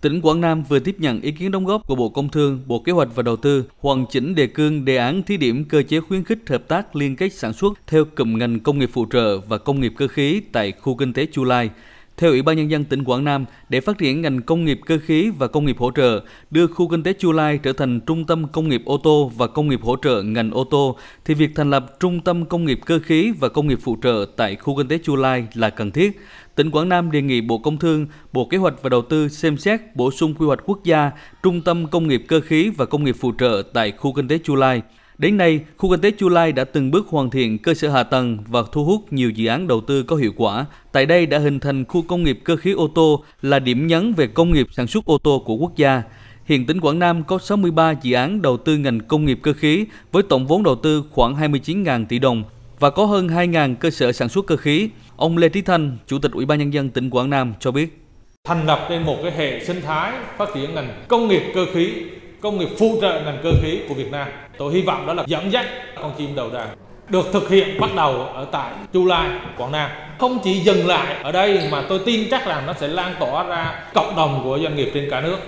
Tỉnh Quảng Nam vừa tiếp nhận ý kiến đóng góp của Bộ Công Thương, Bộ Kế hoạch và Đầu tư hoàn chỉnh đề cương đề án thí điểm cơ chế khuyến khích hợp tác liên kết sản xuất theo cụm ngành công nghiệp phụ trợ và công nghiệp cơ khí tại khu kinh tế Chu Lai. Theo Ủy ban Nhân dân tỉnh Quảng Nam, để phát triển ngành công nghiệp cơ khí và công nghiệp hỗ trợ, đưa khu kinh tế Chu Lai trở thành trung tâm công nghiệp ô tô và công nghiệp hỗ trợ ngành ô tô, thì việc thành lập trung tâm công nghiệp cơ khí và công nghiệp phụ trợ tại khu kinh tế Chu Lai là cần thiết. Tỉnh Quảng Nam đề nghị Bộ Công Thương, Bộ Kế hoạch và Đầu tư xem xét bổ sung quy hoạch quốc gia trung tâm công nghiệp cơ khí và công nghiệp phụ trợ tại khu kinh tế Chu Lai. Đến nay, khu kinh tế Chu Lai đã từng bước hoàn thiện cơ sở hạ tầng và thu hút nhiều dự án đầu tư có hiệu quả. Tại đây đã hình thành khu công nghiệp cơ khí ô tô là điểm nhấn về công nghiệp sản xuất ô tô của quốc gia. Hiện tỉnh Quảng Nam có 63 dự án đầu tư ngành công nghiệp cơ khí với tổng vốn đầu tư khoảng 29.000 tỷ đồng và có hơn 2.000 cơ sở sản xuất cơ khí. Ông Lê Trí Thanh, Chủ tịch Ủy ban Nhân dân tỉnh Quảng Nam cho biết. Thành lập nên một cái hệ sinh thái phát triển ngành công nghiệp cơ khí công nghiệp phụ trợ ngành cơ khí của Việt Nam. Tôi hy vọng đó là dẫn dắt con chim đầu đàn được thực hiện bắt đầu ở tại Chu Lai, Quảng Nam. Không chỉ dừng lại ở đây mà tôi tin chắc rằng nó sẽ lan tỏa ra cộng đồng của doanh nghiệp trên cả nước.